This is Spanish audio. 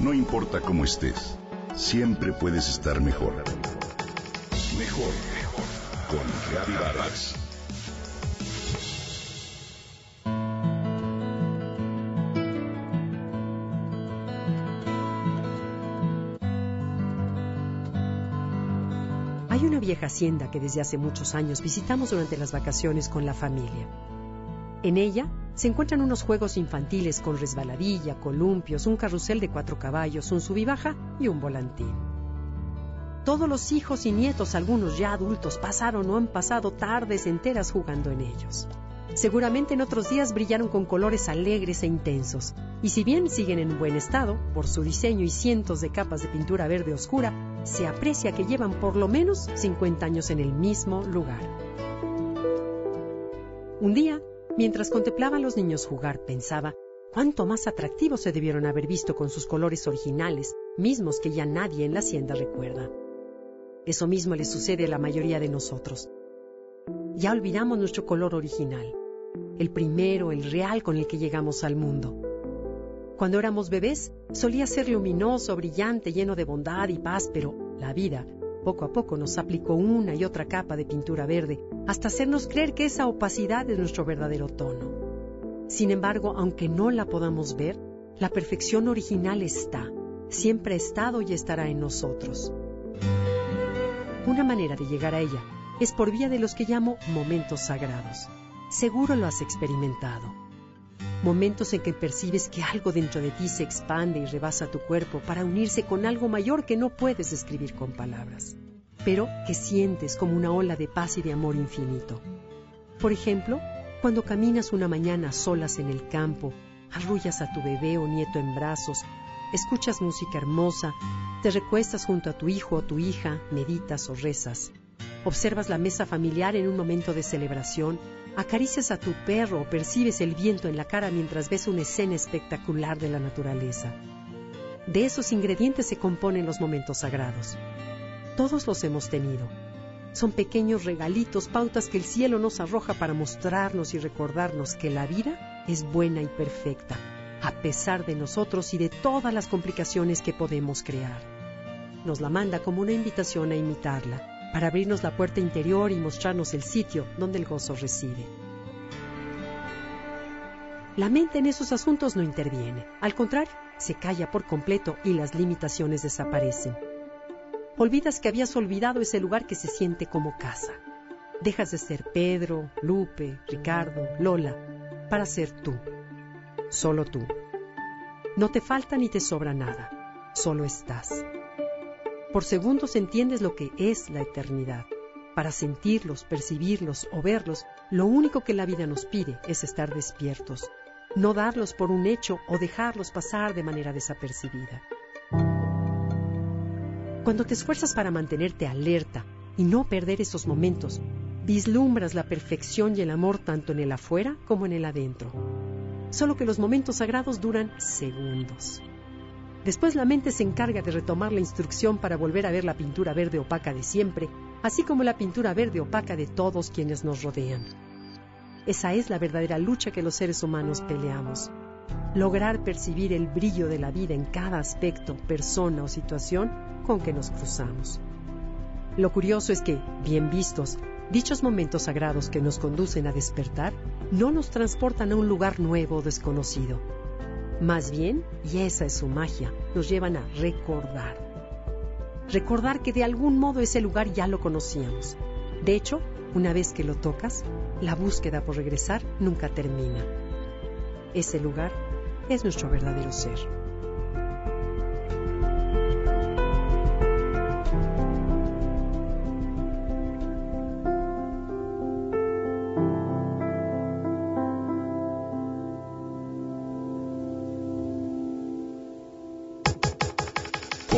No importa cómo estés, siempre puedes estar mejor. Mejor, mejor. Con Reavivadas. Hay una vieja hacienda que desde hace muchos años visitamos durante las vacaciones con la familia. En ella se encuentran unos juegos infantiles con resbaladilla, columpios, un carrusel de cuatro caballos, un subibaja y un volantín. Todos los hijos y nietos, algunos ya adultos, pasaron o han pasado tardes enteras jugando en ellos. Seguramente en otros días brillaron con colores alegres e intensos, y si bien siguen en buen estado, por su diseño y cientos de capas de pintura verde oscura, se aprecia que llevan por lo menos 50 años en el mismo lugar. Un día, mientras contemplaba a los niños jugar, pensaba cuánto más atractivos se debieron haber visto con sus colores originales, mismos que ya nadie en la hacienda recuerda. Eso mismo le sucede a la mayoría de nosotros. Ya olvidamos nuestro color original, el primero, el real con el que llegamos al mundo. Cuando éramos bebés, solía ser luminoso, brillante, lleno de bondad y paz, pero la vida, poco a poco, nos aplicó una y otra capa de pintura verde, hasta hacernos creer que esa opacidad es nuestro verdadero tono. Sin embargo, aunque no la podamos ver, la perfección original está, siempre ha estado y estará en nosotros. Una manera de llegar a ella es por vía de los que llamo momentos sagrados. Seguro lo has experimentado momentos en que percibes que algo dentro de ti se expande y rebasa tu cuerpo para unirse con algo mayor que no puedes describir con palabras, pero que sientes como una ola de paz y de amor infinito. Por ejemplo, cuando caminas una mañana solas en el campo, arrullas a tu bebé o nieto en brazos, escuchas música hermosa, te recuestas junto a tu hijo o tu hija, meditas o rezas. Observas la mesa familiar en un momento de celebración acaricias a tu perro o percibes el viento en la cara mientras ves una escena espectacular de la naturaleza. De esos ingredientes se componen los momentos sagrados. Todos los hemos tenido. Son pequeños regalitos, pautas que el cielo nos arroja para mostrarnos y recordarnos que la vida es buena y perfecta, a pesar de nosotros y de todas las complicaciones que podemos crear. Nos la manda como una invitación a imitarla para abrirnos la puerta interior y mostrarnos el sitio donde el gozo reside. La mente en esos asuntos no interviene, al contrario, se calla por completo y las limitaciones desaparecen. Olvidas que habías olvidado ese lugar que se siente como casa. Dejas de ser Pedro, Lupe, Ricardo, Lola, para ser tú, solo tú. No te falta ni te sobra nada, solo estás. Por segundos entiendes lo que es la eternidad. Para sentirlos, percibirlos o verlos, lo único que la vida nos pide es estar despiertos, no darlos por un hecho o dejarlos pasar de manera desapercibida. Cuando te esfuerzas para mantenerte alerta y no perder esos momentos, vislumbras la perfección y el amor tanto en el afuera como en el adentro. Solo que los momentos sagrados duran segundos. Después la mente se encarga de retomar la instrucción para volver a ver la pintura verde opaca de siempre, así como la pintura verde opaca de todos quienes nos rodean. Esa es la verdadera lucha que los seres humanos peleamos. Lograr percibir el brillo de la vida en cada aspecto, persona o situación con que nos cruzamos. Lo curioso es que, bien vistos, dichos momentos sagrados que nos conducen a despertar no nos transportan a un lugar nuevo o desconocido, más bien, y esa es su magia, nos llevan a recordar. Recordar que de algún modo ese lugar ya lo conocíamos. De hecho, una vez que lo tocas, la búsqueda por regresar nunca termina. Ese lugar es nuestro verdadero ser.